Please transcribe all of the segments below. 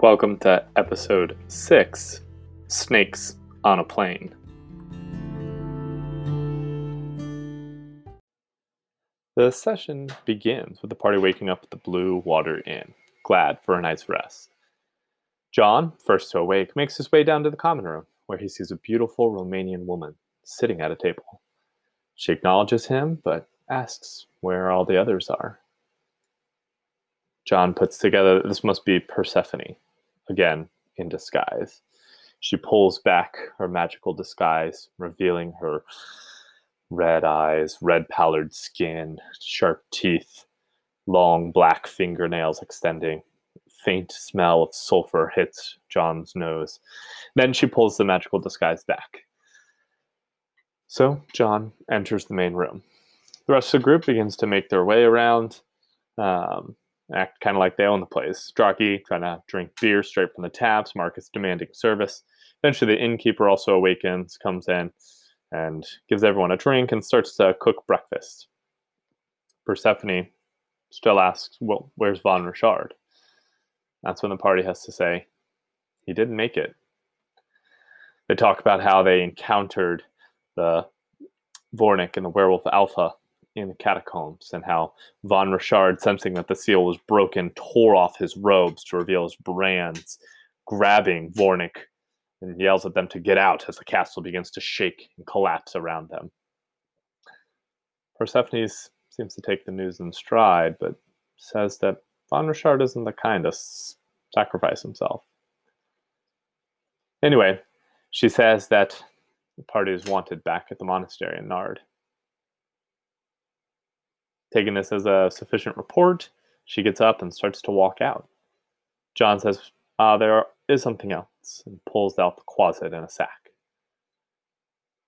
Welcome to episode 6 Snakes on a Plane. The session begins with the party waking up at the Blue Water Inn, glad for a night's rest. John, first to awake, makes his way down to the common room, where he sees a beautiful Romanian woman sitting at a table. She acknowledges him, but asks where all the others are. John puts together this must be Persephone, again in disguise. She pulls back her magical disguise, revealing her red eyes, red pallid skin, sharp teeth, long black fingernails extending. Faint smell of sulfur hits John's nose. Then she pulls the magical disguise back. So John enters the main room. The rest of the group begins to make their way around. Um, act kind of like they own the place. Strachey trying to drink beer straight from the taps, Marcus demanding service. Eventually, the innkeeper also awakens, comes in, and gives everyone a drink and starts to cook breakfast. Persephone still asks, Well, where's Von Richard? That's when the party has to say, He didn't make it. They talk about how they encountered the Vornik and the werewolf Alpha in the catacombs, and how von Richard, sensing that the seal was broken, tore off his robes to reveal his brands, grabbing Vornik and yells at them to get out as the castle begins to shake and collapse around them. Persephone seems to take the news in stride, but says that von Richard isn't the kind to sacrifice himself. Anyway, she says that the party is wanted back at the monastery in Nard. Taking this as a sufficient report, she gets up and starts to walk out. John says, uh, There is something else, and pulls out the quasit in a sack.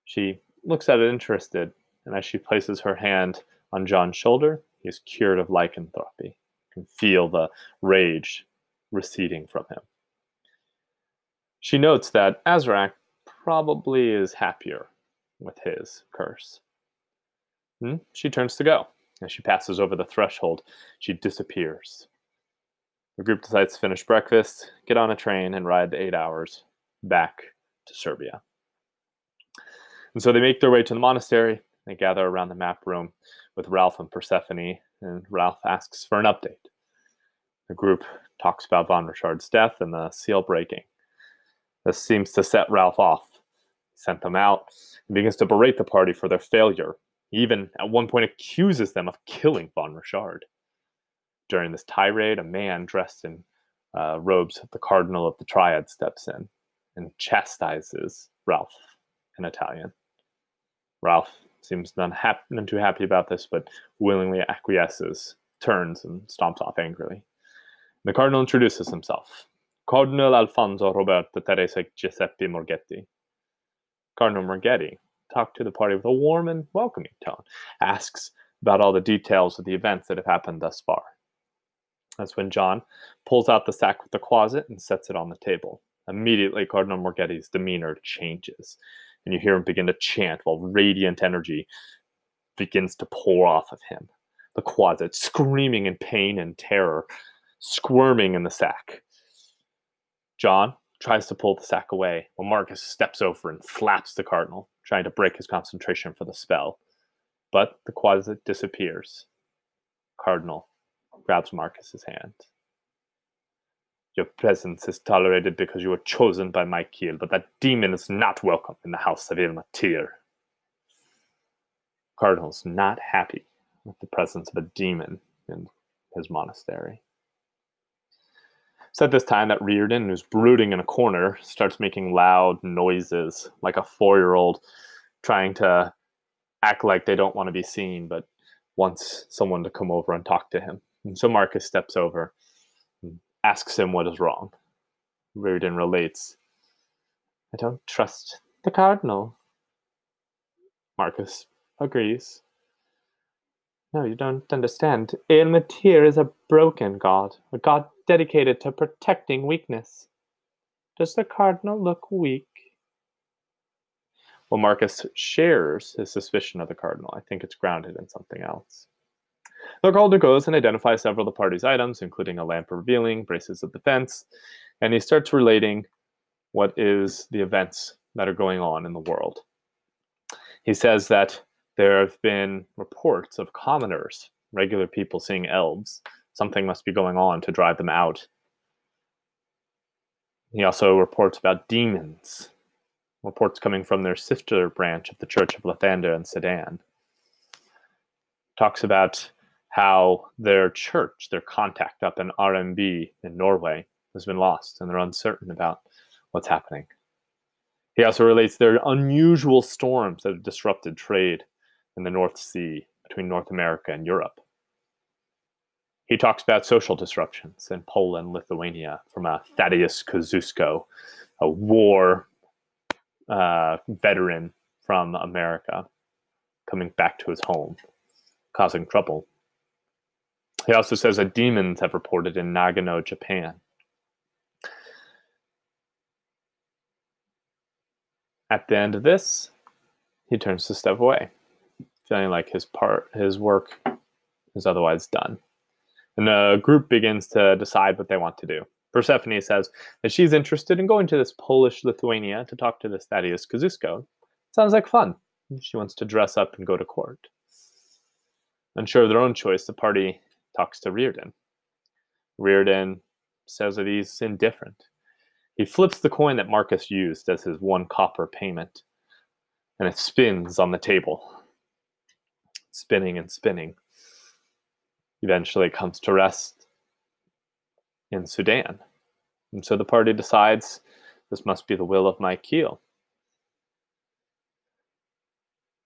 She looks at it interested, and as she places her hand on John's shoulder, he is cured of lycanthropy. You can feel the rage receding from him. She notes that Azrak probably is happier with his curse. Hmm? She turns to go. As she passes over the threshold, she disappears. The group decides to finish breakfast, get on a train, and ride the eight hours back to Serbia. And so they make their way to the monastery. They gather around the map room with Ralph and Persephone, and Ralph asks for an update. The group talks about Von Richard's death and the seal breaking. This seems to set Ralph off. He sent them out and begins to berate the party for their failure he even at one point accuses them of killing von Richard. During this tirade, a man dressed in uh, robes of the Cardinal of the Triad steps in and chastises Ralph in Italian. Ralph seems none, hap- too happy about this, but willingly acquiesces, turns, and stomps off angrily. The Cardinal introduces himself Cardinal Alfonso Roberto Teresa Giuseppe Morghetti. Cardinal Morghetti talk to the party with a warm and welcoming tone, asks about all the details of the events that have happened thus far. That's when John pulls out the sack with the quasit and sets it on the table. Immediately, Cardinal Morghetti's demeanor changes, and you hear him begin to chant while radiant energy begins to pour off of him. The quasit screaming in pain and terror, squirming in the sack. John tries to pull the sack away while Marcus steps over and slaps the cardinal, trying to break his concentration for the spell. But the quasit disappears. Cardinal grabs Marcus's hand. Your presence is tolerated because you were chosen by my Michael, but that demon is not welcome in the house of Ilmater. Cardinal's not happy with the presence of a demon in his monastery. So at this time that Riordon, who's brooding in a corner, starts making loud noises like a four year old trying to act like they don't want to be seen, but wants someone to come over and talk to him. And so Marcus steps over and asks him what is wrong. Riordon relates, I don't trust the Cardinal. Marcus agrees. No, you don't understand. Ilmater is a broken god, a god dedicated to protecting weakness. Does the cardinal look weak? Well, Marcus shares his suspicion of the cardinal. I think it's grounded in something else. The Calder goes and identifies several of the party's items, including a lamp revealing, braces of defense, And he starts relating what is the events that are going on in the world. He says that there have been reports of commoners, regular people seeing elves. Something must be going on to drive them out. He also reports about demons, reports coming from their sister branch of the Church of Lathander in Sudan. Talks about how their church, their contact up in RMB in Norway, has been lost and they're uncertain about what's happening. He also relates there are unusual storms that have disrupted trade in the North Sea between North America and Europe. He talks about social disruptions in Poland, Lithuania, from a Thaddeus Kosciuszko, a war uh, veteran from America, coming back to his home, causing trouble. He also says that demons have reported in Nagano, Japan. At the end of this, he turns to step away, feeling like his part, his work is otherwise done. And the group begins to decide what they want to do. Persephone says that she's interested in going to this Polish Lithuania to talk to this Thaddeus Kosciuszko. Sounds like fun. She wants to dress up and go to court. Unsure of their own choice, the party talks to Riordon. Riordon says that he's indifferent. He flips the coin that Marcus used as his one copper payment, and it spins on the table, spinning and spinning. Eventually, it comes to rest in Sudan. And so the party decides this must be the will of Mykiel.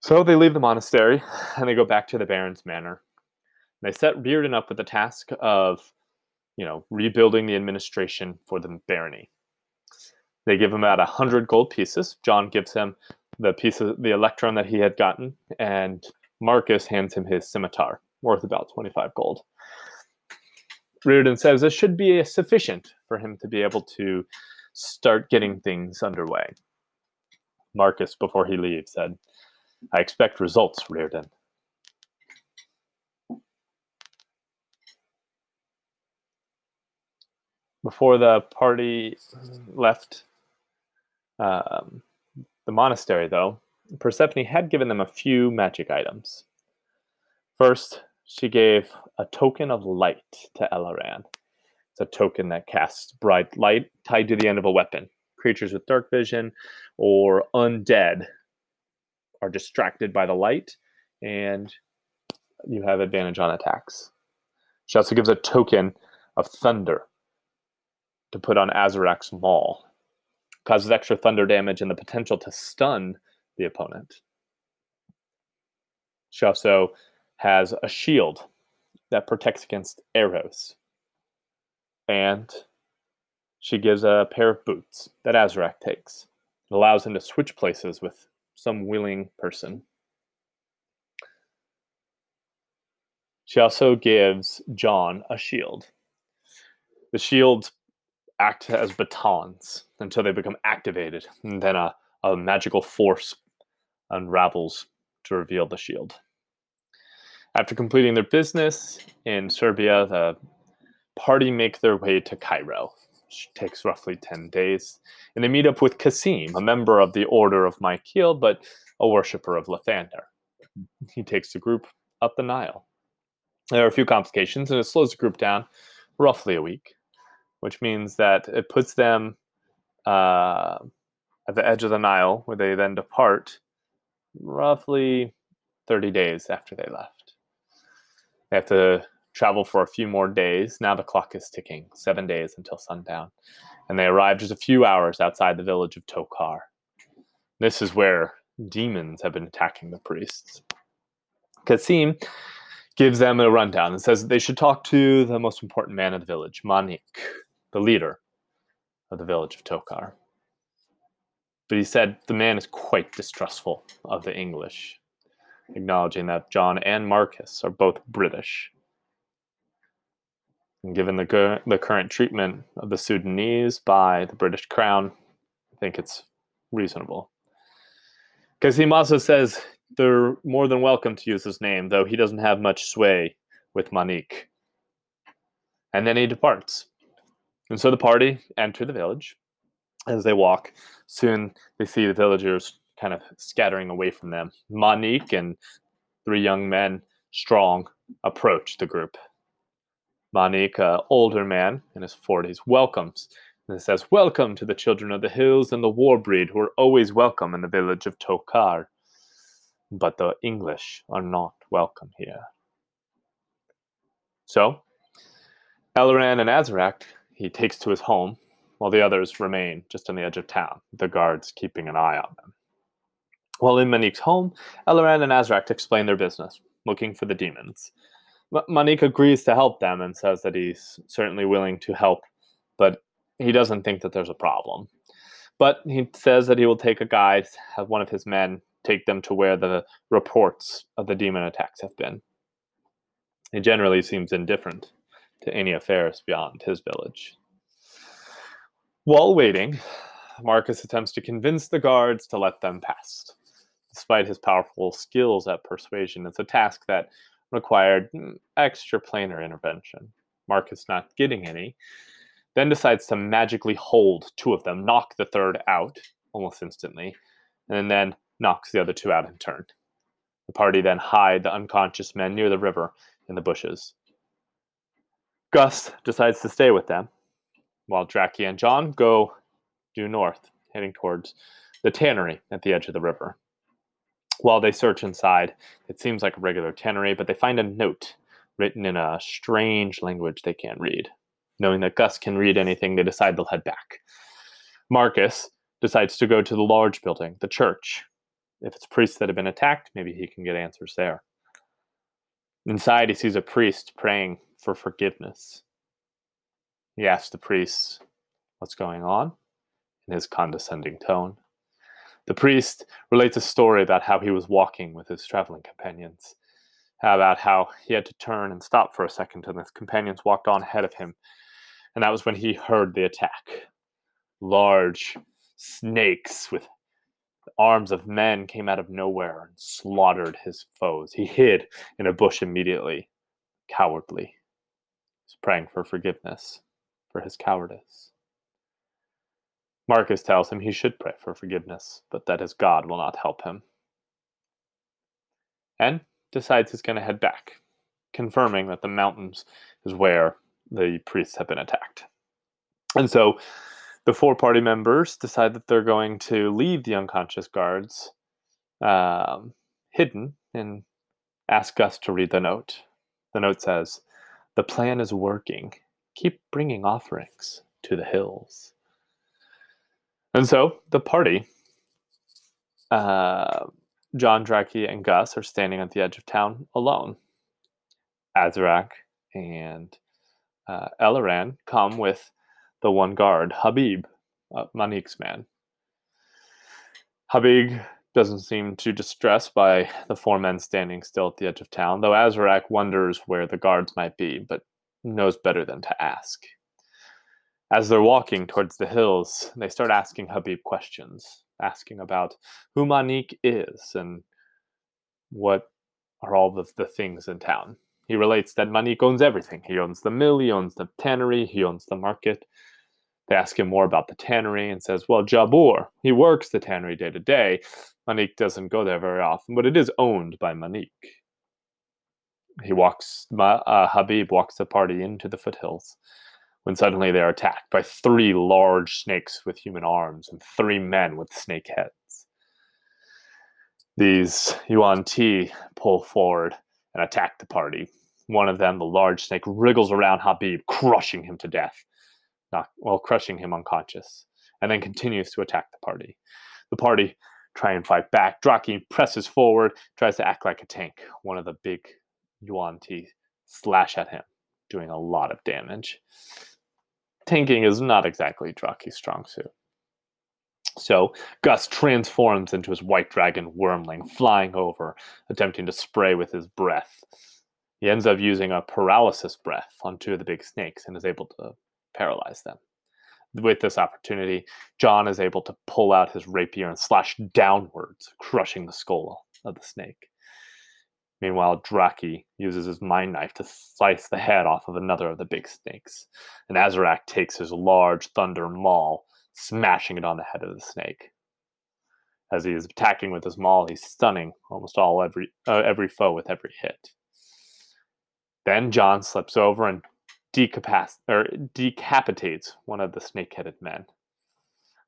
So they leave the monastery and they go back to the Baron's Manor. They set Riordon up with the task of, you know, rebuilding the administration for the barony. They give him about a hundred gold pieces. John gives him the piece of the electrum that he had gotten, and Marcus hands him his scimitar, worth about 25 gold. Riordon says this should be sufficient for him to be able to start getting things underway. Marcus, before he leaves, said, I expect results, Riordon. Before the party left um, the monastery, though, Persephone had given them a few magic items. First, she gave a token of light to Elaran. It's a token that casts bright light tied to the end of a weapon. Creatures with dark vision or undead are distracted by the light, and you have advantage on attacks. She also gives a token of thunder to put on Azarak's maul causes extra thunder damage and the potential to stun the opponent. She also has a shield that protects against arrows. And she gives a pair of boots that Azarak takes. It allows him to switch places with some willing person. She also gives John a shield. The shields act as batons until they become activated, and then a, a magical force unravels to reveal the shield. After completing their business in Serbia, the party make their way to Cairo, which takes roughly 10 days, and they meet up with Kasim, a member of the Order of Mykiel, but a worshipper of Lathander. He takes the group up the Nile. There are a few complications, and it slows the group down roughly a week which means that it puts them uh, at the edge of the Nile, where they then depart roughly 30 days after they left. They have to travel for a few more days. Now the clock is ticking, seven days until sundown. And they arrive just a few hours outside the village of Tokar. This is where demons have been attacking the priests. Kasim gives them a rundown and says they should talk to the most important man of the village, Manique, the leader of the village of Tokar. But he said the man is quite distrustful of the English, acknowledging that John and Marcus are both British. And given the, the current treatment of the Sudanese by the British Crown, I think it's reasonable. Kasim also says they're more than welcome to use his name, though he doesn't have much sway with Manique. And then he departs And so the party enter the village. As they walk, soon they see the villagers kind of scattering away from them. Manique and three young men, strong, approach the group. Manique, an older man in his 40s, welcomes and says, Welcome to the children of the hills and the war breed who are always welcome in the village of Tokar. But the English are not welcome here. So, Elleran and Azarak he takes to his home, while the others remain just on the edge of town, the guards keeping an eye on them. While in Manique's home, Elleran and Azrak explain their business, looking for the demons. M- Manique agrees to help them and says that he's certainly willing to help, but he doesn't think that there's a problem. But he says that he will take a guide, have one of his men take them to where the reports of the demon attacks have been. He generally seems indifferent to any affairs beyond his village. While waiting, Marcus attempts to convince the guards to let them pass. Despite his powerful skills at persuasion, it's a task that required mm, extra planar intervention. Marcus, not getting any, then decides to magically hold two of them, knock the third out almost instantly, and then knocks the other two out in turn. The party then hide the unconscious men near the river in the bushes. Gus decides to stay with them, while Draki and John go due north, heading towards the tannery at the edge of the river. While they search inside, it seems like a regular tannery, but they find a note written in a strange language they can't read. Knowing that Gus can read anything, they decide they'll head back. Marcus decides to go to the large building, the church. If it's priests that have been attacked, maybe he can get answers there. Inside, he sees a priest praying for forgiveness. He asks the priest what's going on in his condescending tone. The priest relates a story about how he was walking with his traveling companions, about how he had to turn and stop for a second, and his companions walked on ahead of him. And that was when he heard the attack. Large snakes with arms of men came out of nowhere and slaughtered his foes. He hid in a bush immediately, cowardly. He's praying for forgiveness for his cowardice. Marcus tells him he should pray for forgiveness, but that his God will not help him. And decides he's going to head back, confirming that the mountains is where the priests have been attacked. And so the four party members decide that they're going to leave the unconscious guards um, hidden and ask Gus to read the note. The note says, The plan is working. Keep bringing offerings to the hills. And so the party, uh, John Draki and Gus are standing at the edge of town alone. Azarak and uh, Elleran come with the one guard, Habib, uh, Manique's man. Habib doesn't seem too distressed by the four men standing still at the edge of town, though Azarak wonders where the guards might be, but knows better than to ask. As they're walking towards the hills, they start asking Habib questions, asking about who Manique is and what are all of the things in town. He relates that Manique owns everything. He owns the mill, he owns the tannery, he owns the market. They ask him more about the tannery and says, well, Jabur, he works the tannery day to day. Manique doesn't go there very often, but it is owned by Manique. He walks, uh, Habib walks the party into the foothills when suddenly they are attacked by three large snakes with human arms and three men with snake heads. These Yuan Ti pull forward and attack the party. One of them, the large snake, wriggles around Habib, crushing him to death, not, well, crushing him unconscious, and then continues to attack the party. The party try and fight back. Draki presses forward, tries to act like a tank. One of the big Yuan Ti slash at him, doing a lot of damage tanking is not exactly Draki's strong suit. So Gus transforms into his white dragon wyrmling, flying over, attempting to spray with his breath. He ends up using a paralysis breath on two of the big snakes and is able to paralyze them. With this opportunity, John is able to pull out his rapier and slash downwards, crushing the skull of the snake. Meanwhile, Draki uses his mind knife to slice the head off of another of the big snakes, and Azarak takes his large thunder maul, smashing it on the head of the snake. As he is attacking with his maul, he's stunning almost all every uh, every foe with every hit. Then John slips over and decapac- or decapitates one of the snake-headed men.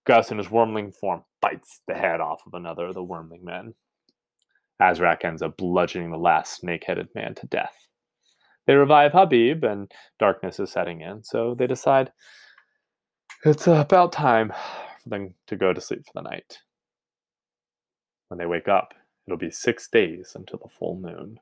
Gus, in his wyrmling form, bites the head off of another of the wormling men. Azarak ends up bludgeoning the last snake-headed man to death. They revive Habib, and darkness is setting in, so they decide it's about time for them to go to sleep for the night. When they wake up, it'll be six days until the full moon.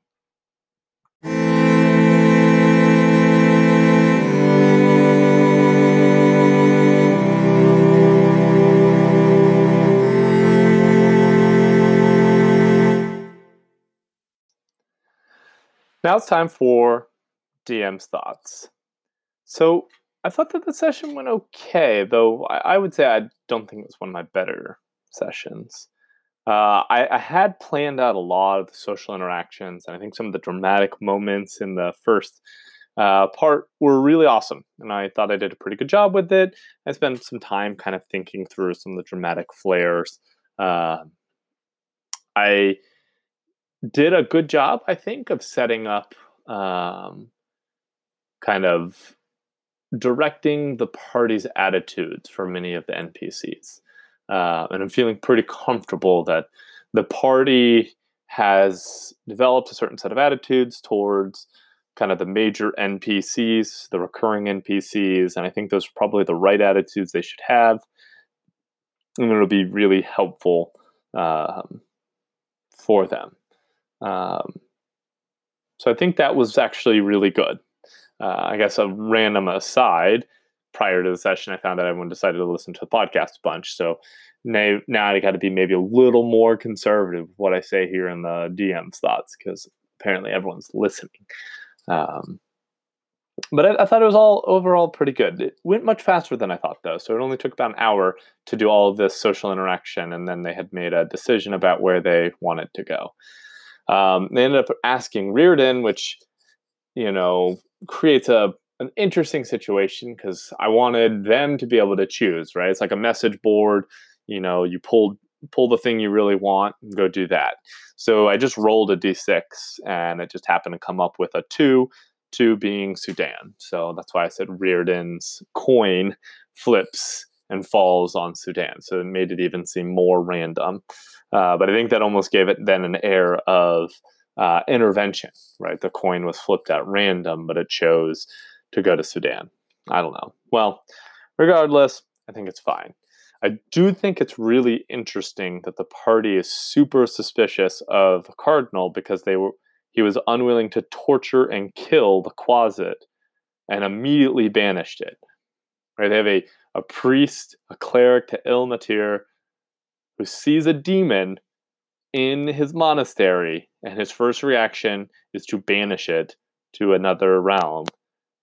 Now it's time for DM's thoughts. So I thought that the session went okay, though I, I would say I don't think it was one of my better sessions. Uh, I, I, had planned out a lot of the social interactions, and I think some of the dramatic moments in the first uh, part were really awesome. And I thought I did a pretty good job with it. I spent some time kind of thinking through some of the dramatic flares. Uh, I did a good job, I think, of setting up um, kind of directing the party's attitudes for many of the NPCs. Uh, and I'm feeling pretty comfortable that the party has developed a certain set of attitudes towards kind of the major NPCs, the recurring NPCs, and I think those are probably the right attitudes they should have. And it'll be really helpful um, for them. Um, so I think that was actually really good. Uh, I guess a random aside, prior to the session, I found that everyone decided to listen to the podcast a bunch. So now, now I got to be maybe a little more conservative with what I say here in the DM's thoughts because apparently everyone's listening. Um, but I, I, thought it was all overall pretty good. It went much faster than I thought, though. So it only took about an hour to do all of this social interaction, and then they had made a decision about where they wanted to go. Um, they ended up asking Riordon, which you know creates a an interesting situation because I wanted them to be able to choose. Right, it's like a message board. You know, you pull pull the thing you really want and go do that. So I just rolled a d6, and it just happened to come up with a two. Two being Sudan. So that's why I said Riordon's coin flips and falls on Sudan. So it made it even seem more random. Uh, but I think that almost gave it then an air of uh, intervention, right? The coin was flipped at random, but it chose to go to Sudan. I don't know. Well, regardless, I think it's fine. I do think it's really interesting that the party is super suspicious of Cardinal because they were he was unwilling to torture and kill the Quasit and immediately banished it. Right? They have a, a priest, a cleric to Ilmater, who sees a demon in his monastery, and his first reaction is to banish it to another realm.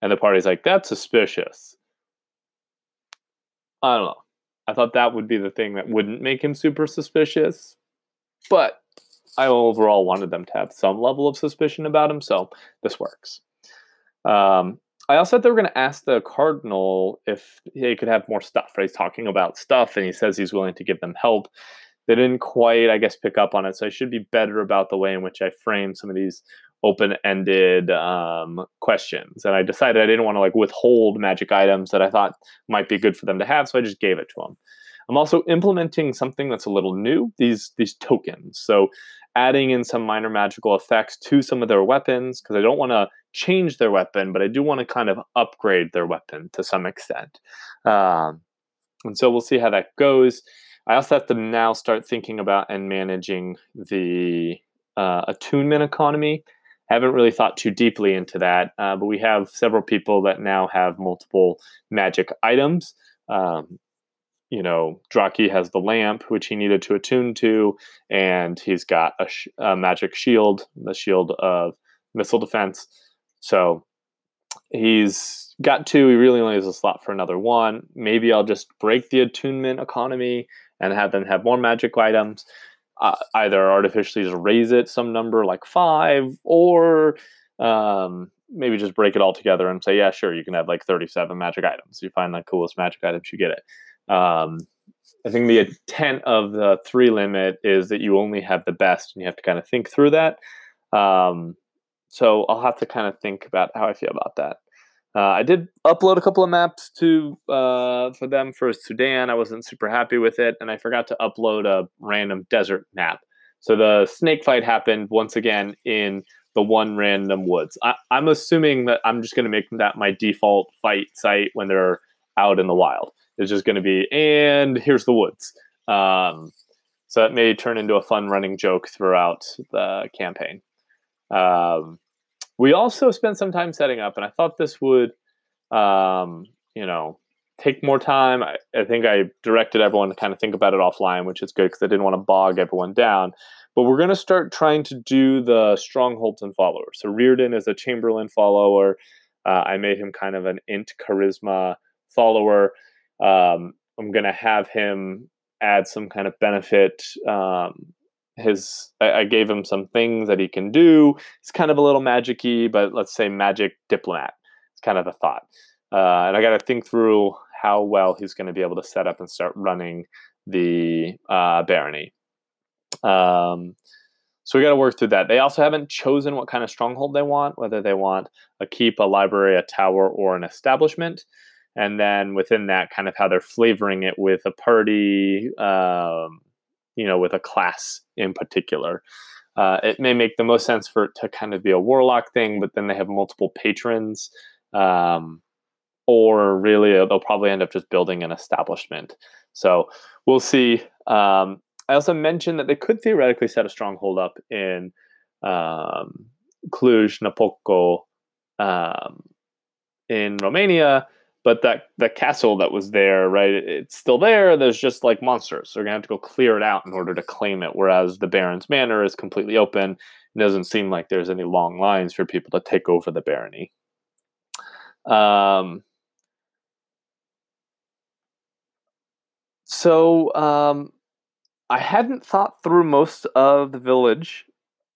And the party's like, that's suspicious. I don't know. I thought that would be the thing that wouldn't make him super suspicious. But I overall wanted them to have some level of suspicion about him, so this works. Um, I also thought they were going to ask the cardinal if they could have more stuff. Right? He's talking about stuff, and he says he's willing to give them help. They didn't quite, I guess, pick up on it. So I should be better about the way in which I frame some of these open-ended um, questions. And I decided I didn't want to like withhold magic items that I thought might be good for them to have, so I just gave it to them. I'm also implementing something that's a little new. These these tokens. So adding in some minor magical effects to some of their weapons because I don't want to change their weapon, but I do want to kind of upgrade their weapon to some extent. Um, and so we'll see how that goes. I also have to now start thinking about and managing the uh, attunement economy. I haven't really thought too deeply into that, uh, but we have several people that now have multiple magic items. Um, you know, Draki has the lamp, which he needed to attune to, and he's got a, sh- a magic shield, the shield of missile defense. So he's got two. He really only has a slot for another one. Maybe I'll just break the attunement economy and have them have more magic items. uh, either artificially just raise it some number like five, or um, maybe just break it all together and say, yeah, sure, you can have like 37 magic items. You find the coolest magic items, you get it. Um, I think the intent of the three limit is that you only have the best, and you have to kind of think through that. Um, so I'll have to kind of think about how I feel about that. Uh, I did upload a couple of maps to uh, for them for Sudan. I wasn't super happy with it, and I forgot to upload a random desert map. So the snake fight happened once again in the one random woods. I, am assuming that I'm just going to make that my default fight site when they're out in the wild. It's just going to be, and here's the woods. Um, so that may turn into a fun running joke throughout the campaign. Um, we also spent some time setting up, and I thought this would, um, you know, take more time. I, I, think I directed everyone to kind of think about it offline, which is good because I didn't want to bog everyone down. But we're going to start trying to do the strongholds and followers. So Riordon is a Chamberlain follower. Uh, I made him kind of an int charisma follower. Um, I'm going to have him add some kind of benefit. Um, his I, gave him some things that he can do. It's kind of a little magicy, but let's say magic diplomat. It's kind of the thought. Uh, and I got to think through how well he's going to be able to set up and start running the uh, barony. Um, so we got to work through that. They also haven't chosen what kind of stronghold they want, whether they want a keep, a library, a tower, or an establishment. And then within that, kind of how they're flavoring it with a party, um, you know, with a class in particular. Uh, it may make the most sense for it to kind of be a warlock thing, but then they have multiple patrons. Um, or really, they'll probably end up just building an establishment. So we'll see. Um, I also mentioned that they could theoretically set a stronghold up in um, Cluj Napoca um, in Romania, but that the castle that was there, right? It's still there. There's just like monsters. So we're gonna have to go clear it out in order to claim it. Whereas the Baron's Manor is completely open. It doesn't seem like there's any long lines for people to take over the barony. Um, so um, I hadn't thought through most of the village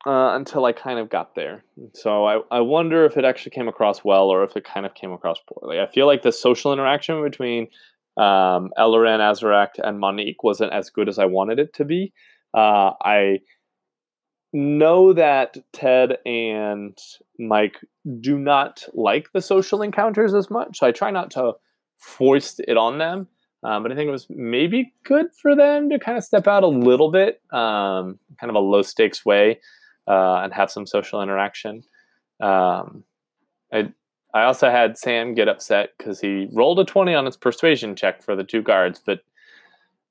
uh, until I kind of got there. So I, I wonder if it actually came across well or if it kind of came across poorly. I feel like the social interaction between um, Azarak, and Manique wasn't as good as I wanted it to be. Uh, I know that Ted and Mike do not like the social encounters as much. So I try not to foist it on them. Um, but I think it was maybe good for them to kind of step out a little bit, um, kind of a low stakes way, uh, and have some social interaction. Um, I I also had Sam get upset because he rolled a twenty on his persuasion check for the two guards, but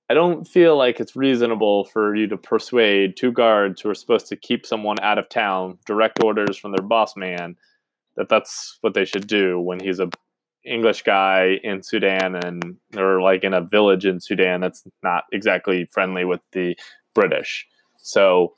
I don't feel like it's reasonable for you to persuade two guards who are supposed to keep someone out of town, direct orders from their boss man, that that's what they should do when he's a English guy in Sudan and they're like in a village in Sudan that's not exactly friendly with the British. So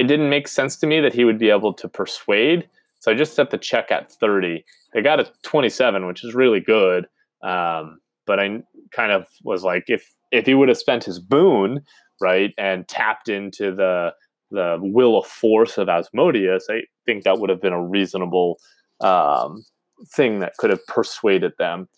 it didn't make sense to me that he would be able to persuade. So I just set the check at 30. They got a 27, which is really good. Um, but I kind of was like, if if he would have spent his boon, right, and tapped into the the will of force of Asmodeus, I think that would have been a reasonable um, thing that could have persuaded them.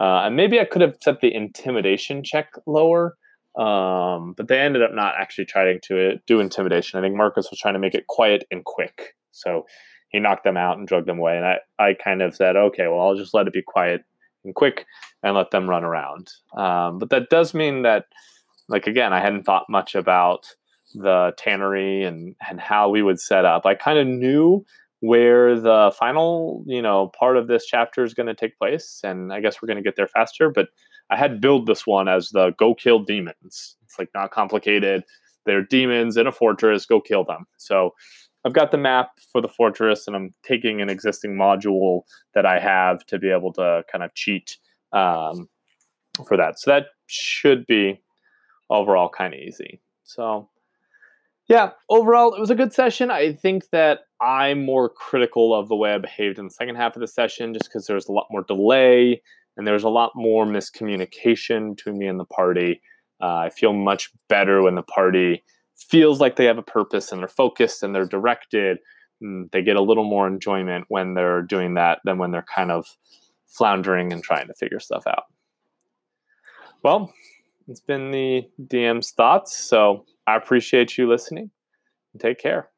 Uh, and maybe I could have set the intimidation check lower, um, but they ended up not actually trying to do intimidation. I think Marcus was trying to make it quiet and quick. So he knocked them out and drug them away. And I, I kind of said, okay, well, I'll just let it be quiet and quick and let them run around. Um, but that does mean that, like, again, I hadn't thought much about the tannery and, and how we would set up. I kind of knew where the final you know part of this chapter is going to take place and i guess we're going to get there faster but i had build this one as the go kill demons. It's like not complicated. They're demons in a fortress. Go kill them. So i've got the map for the fortress and i'm taking an existing module that i have to be able to kind of cheat um, for that. So that should be overall kind of easy. So yeah, overall, it was a good session. I think that I'm more critical of the way I behaved in the second half of the session just because there's a lot more delay and there's a lot more miscommunication between me and the party. Uh, I feel much better when the party feels like they have a purpose and they're focused and they're directed. And they get a little more enjoyment when they're doing that than when they're kind of floundering and trying to figure stuff out. Well, it's been the DM's thoughts. So I appreciate you listening. Take care.